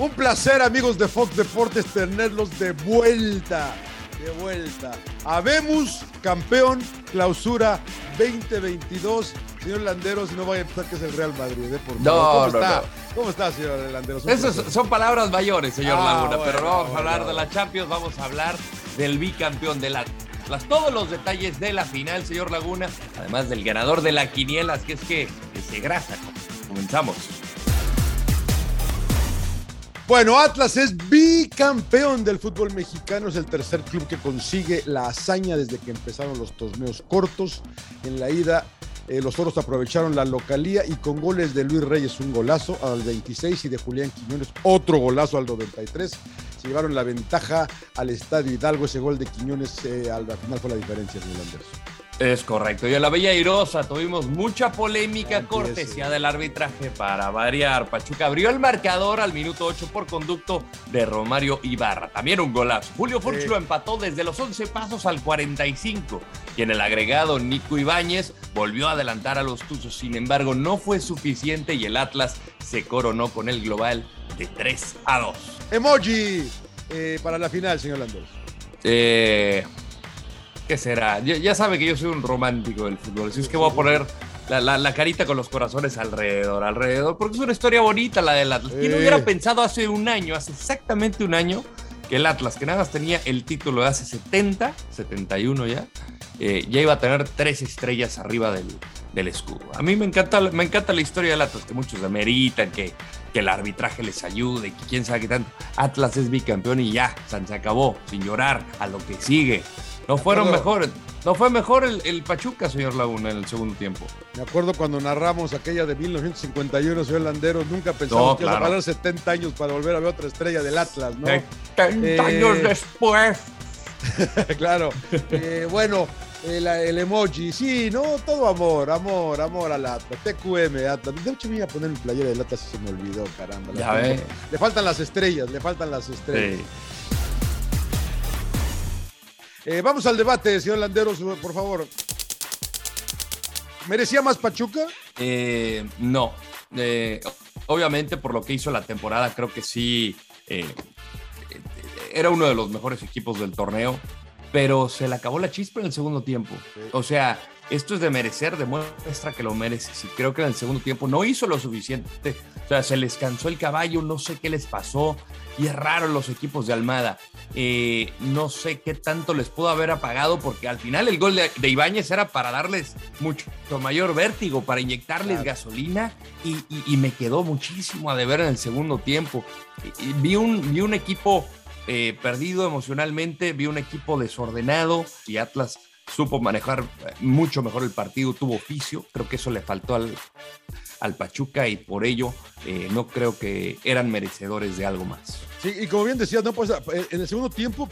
Un placer, amigos de Fox Deportes, tenerlos de vuelta. De vuelta. Habemos campeón clausura 2022. Señor Landeros, no vaya a pensar que es el Real Madrid. ¿eh? Por no, ¿Cómo, no, está? no. ¿Cómo está, señor Landeros? Esas son palabras mayores, señor Ah, Laguna, bueno, pero no vamos a hablar de la Champions, vamos a hablar del bicampeón de la. Todos los detalles de la final, señor Laguna, además del ganador de la quiniela, así es que, que se grasa. Comenzamos. Bueno, Atlas es bicampeón del fútbol mexicano, es el tercer club que consigue la hazaña desde que empezaron los torneos cortos. En la ida, eh, los toros aprovecharon la localía y con goles de Luis Reyes un golazo al 26 y de Julián Quiñones otro golazo al 93. Se llevaron la ventaja al Estadio Hidalgo, ese gol de Quiñones eh, al final fue la diferencia, señor Landers. Es correcto. Y en la Bella Irosa tuvimos mucha polémica cortesía del arbitraje para variar. Pachuca abrió el marcador al minuto 8 por conducto de Romario Ibarra. También un golazo. Julio Furch Sí. lo empató desde los 11 pasos al 45. Y en el agregado, Nico Ibáñez volvió a adelantar a los Tuzos. Sin embargo, no fue suficiente y el Atlas se coronó con el global de 3 a 2. Emoji eh, para la final, señor Landers. Eh, ¿Qué será? Ya, ya sabe que yo soy un romántico del fútbol. Así es que voy a poner la, la- la carita con los corazones alrededor, alrededor, porque es una historia bonita la del Atlas. ¿Quién Sí. hubiera pensado hace un año, hace exactamente un año, que el Atlas, que nada más tenía el título de hace 70, 71 ya, eh, ya iba a tener tres estrellas arriba del, del escudo? A mí me encanta, me encanta la historia del Atlas, que muchos demeritan, que, que el arbitraje les ayude, que quién sabe qué tanto. Atlas es bicampeón y ya, se acabó, sin llorar, a lo que sigue. No fueron mejores. No fue mejor el, el Pachuca, señor Laguna, en el segundo tiempo. Me acuerdo cuando narramos aquella de 1951, señor Landeros, nunca pensamos No, que iba a pasar 70 años para volver a ver otra estrella del Atlas, ¿no? Eh, 30 Eh, años después. claro. Eh, bueno, el, el emoji, sí, no, todo amor, amor, amor al Atlas. TQM, Atlas. De hecho, me iba a poner mi playera del Atlas y se me olvidó, caramba. Ya ve. Le faltan las estrellas, le faltan las estrellas. Sí. Eh, vamos al debate, señor Landeros, por favor. ¿Merecía más Pachuca? Eh, no. Eh, obviamente, por lo que hizo la temporada, creo que sí. eh, eh, era uno de los mejores equipos del torneo, pero se le acabó la chispa en el segundo tiempo. O sea, esto es de merecer, demuestra que lo merece. Sí, creo que en el segundo tiempo no hizo lo suficiente. O sea, se les cansó el caballo, no sé qué les pasó. Y es raro los equipos de Almada. Eh, no sé qué tanto les pudo haber apagado, porque al final el gol de, de Ibáñez era para darles mucho mayor vértigo, para inyectarles Claro. gasolina, y, y- y me quedó muchísimo a deber en el segundo tiempo. Y- y vi, un, vi un equipo eh, perdido emocionalmente, vi un equipo desordenado, y Atlas supo manejar eh, mucho mejor el partido, tuvo oficio, creo que eso le faltó al, al Pachuca y por ello eh, no creo que eran merecedores de algo más. Sí, y como bien decías, no, pues, en el segundo tiempo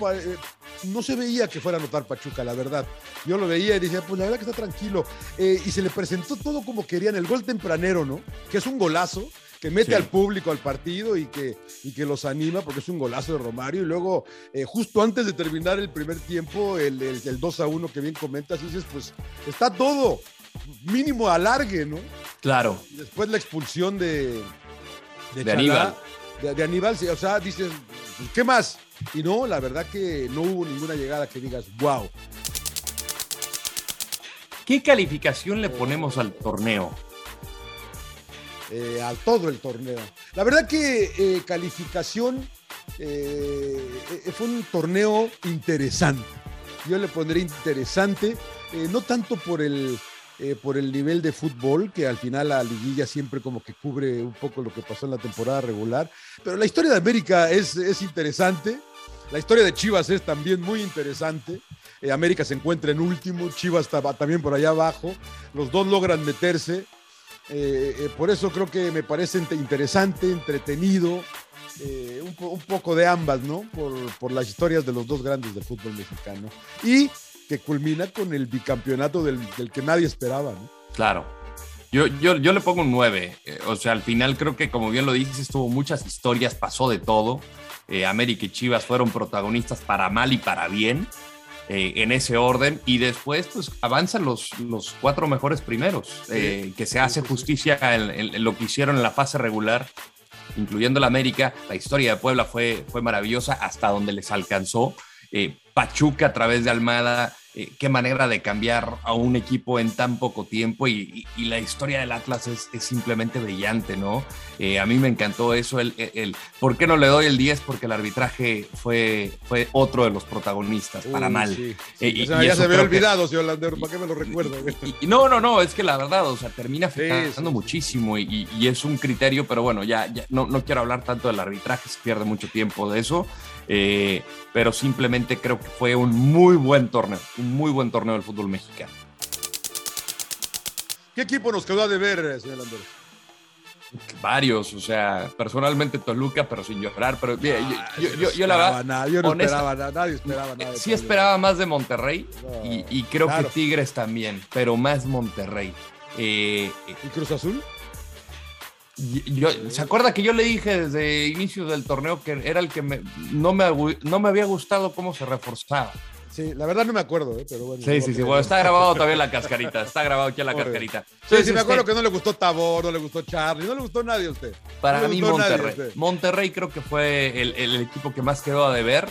no se veía que fuera a anotar Pachuca, la verdad. Yo lo veía y decía, pues la verdad que está tranquilo. Y se le presentó todo como querían, el gol tempranero, ¿no? Que es un golazo, que mete Sí. al público al partido y que, y que los anima, porque es un golazo de Romario. Y luego, eh, justo antes de terminar el primer tiempo, el, el, el 2 a 1 que bien comentas, dices, pues está todo, mínimo alargue, ¿no? Claro, Y después la expulsión de, De Chalá, Aníbal. De, de Aníbal, o sea, dices, pues, ¿qué más? Y no, la verdad que no hubo ninguna llegada que digas, wow. ¿qué calificación le ponemos al torneo? Eh, a todo el torneo. La verdad que eh, calificación eh, eh, fue un torneo interesante. Yo le pondré interesante, eh, no tanto por el, por el nivel de fútbol, que al final la liguilla siempre como que cubre un poco lo que pasó en la temporada regular, pero la historia de América es, es interesante. La historia de Chivas es también muy interesante. Eh, América se encuentra en último, Chivas también por allá abajo. Los dos logran meterse. Eh, eh, por eso creo que me parece interesante, entretenido, eh, un, un, poco de ambas, ¿no? Por, por, las historias de los dos grandes del fútbol mexicano. Y que culmina con el bicampeonato del, del que nadie esperaba, ¿no? Claro. Yo, yo, yo le pongo un 9. o sea, al final creo que, como bien lo dices, tuvo muchas historias, pasó de todo. América y Chivas fueron protagonistas para mal y para bien. Eh, en ese orden y después pues avanzan los, los cuatro mejores primeros, eh, que se hace justicia en, en, lo que hicieron en la fase regular, incluyendo la América. La historia de Puebla fue, fue maravillosa hasta donde les alcanzó. Eh, Pachuca a través de Almada, eh, qué manera de cambiar a un equipo en tan poco tiempo y, y, y la historia del Atlas es, es simplemente brillante, ¿no? Eh, a mí me encantó eso, el, el, el, ¿por qué no le doy el 10? Porque el arbitraje fue, fue otro de los protagonistas, Uy, para mal. sí, Eh, sí. O sea, y ya se me había creo que- olvidado, señor Landero, ¿para qué me lo y no, no, no, es que la verdad, o sea, termina afectando sí, muchísimo y, y- y es un criterio, pero bueno, ya, ya no, no quiero hablar tanto del arbitraje, se pierde mucho tiempo de eso, eh, pero simplemente creo que fue un muy buen torneo, un muy buen torneo del fútbol mexicano. ¿Qué equipo nos quedó a deber, eh, señor Landero? Varios, o sea, personalmente Toluca, pero sin llorar, pero mira, yo- Ah, yo, no yo- yo la esperaba verdad nada, yo no honesta- esperaba nada, nadie esperaba nada. de sí esperaba más de Monterrey No, y, y creo claro. que Tigres también, pero más Monterrey. Eh, ¿Y Cruz Azul? Yo, ¿Se acuerda que yo le dije desde inicio del torneo que era el que me- no, me, no me había gustado cómo se reforzaba? Sí, la verdad no me acuerdo, eh, pero bueno. Sí, sí, sí. Bueno, está grabado todavía en la cascarita. Está grabado aquí en la cascarita. Sí, sí, me acuerdo que no le gustó Tabor, no le gustó Charlie, no le gustó nadie a usted. Para no mí, nadie Monterrey. Monterrey creo que fue el, el equipo que más quedó a deber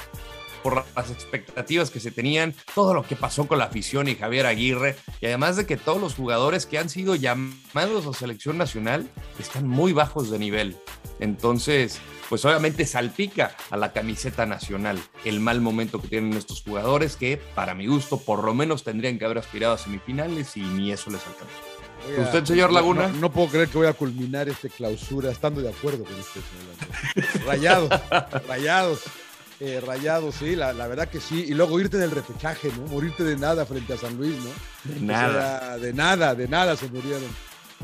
por las expectativas que se tenían, todo lo que pasó con la afición y Javier Aguirre, y además de que todos los jugadores que han sido llamados a selección nacional están muy bajos de nivel. Entonces, pues obviamente salpica a la camiseta nacional el mal momento que tienen estos jugadores que, para mi gusto, por lo menos tendrían que haber aspirado a semifinales y ni eso les alcanzó. Oiga, ¿Usted, señor Laguna? No, no puedo creer que voy a culminar este clausura estando de acuerdo con usted, señor. Rayados, rayados. eh, rayados, sí, la, la verdad que sí. Y luego irte del repechaje, ¿no? Morirte de nada frente a San Luis, ¿no? De O nada. sea, de nada, de nada se murieron.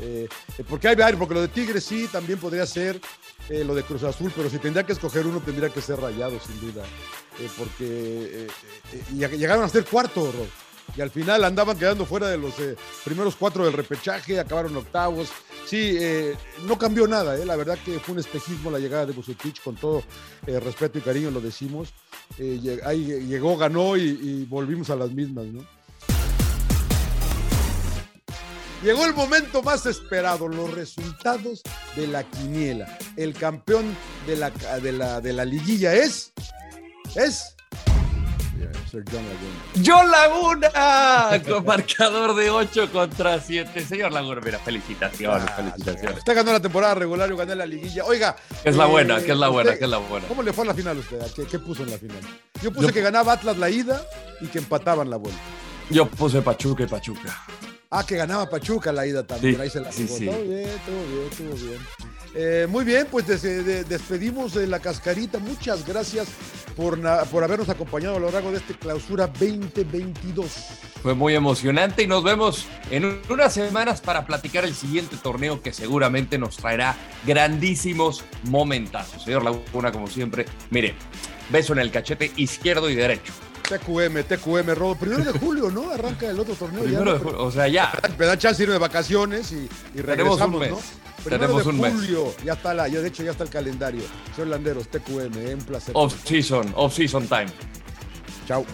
Eh, eh, porque hay varios, porque lo de Tigres sí también podría ser eh, lo de Cruz Azul, pero si tendría que escoger uno, tendría que ser Rayado, sin duda. Eh, porque llegaron a ser cuarto, Rob. Y al final andaban quedando fuera de los primeros cuatro del repechaje, acabaron octavos. Sí, no cambió nada, la verdad que fue un espejismo la llegada de Bucetich, con todo respeto y cariño lo decimos. Ahí llegó, ganó y, y volvimos a las mismas, ¿no? Llegó el momento más esperado, los resultados de la quiniela. El campeón de la, de la, de la liguilla es. Es. Yeah, Sir John Laguna. John Laguna, con marcador de 8 contra 7. Señor Laguna, mira, felicitaciones, Ah, felicitaciones. Usted ganó la temporada regular, yo gané la liguilla. Oiga. Que es la eh, buena, que es la buena, usted- que es la buena. ¿Cómo le fue a la final a usted? ¿Qué, qué puso en la final? Yo puse Yo- que ganaba Atlas la ida y que empataban la vuelta. Yo puse Pachuca y Pachuca. Ah, que ganaba Pachuca la ida también. Sí, Ahí se la sí. Todo bien, todo bien, todo bien. Eh, muy bien, pues des- de- despedimos de la cascarita. Muchas gracias por, por habernos acompañado a lo largo de este clausura 2022. Fue muy emocionante y nos vemos en un- unas semanas para platicar el siguiente torneo que seguramente nos traerá grandísimos momentazos. Señor Laguna, como siempre, mire, beso en el cachete izquierdo y derecho. TQM, TQM, Rodo. Primero de julio, ¿no? Arranca el otro torneo. Primero de julio, o sea, ya. Me da chance de irme de vacaciones y, y Tenemos un regresamos, mes. ¿no? Primero Tenemos de un mes. julio, ya está la, ya de hecho ya está el calendario. Señor Landeros, TQM, eh, un placer. Off season, off season time. Chao.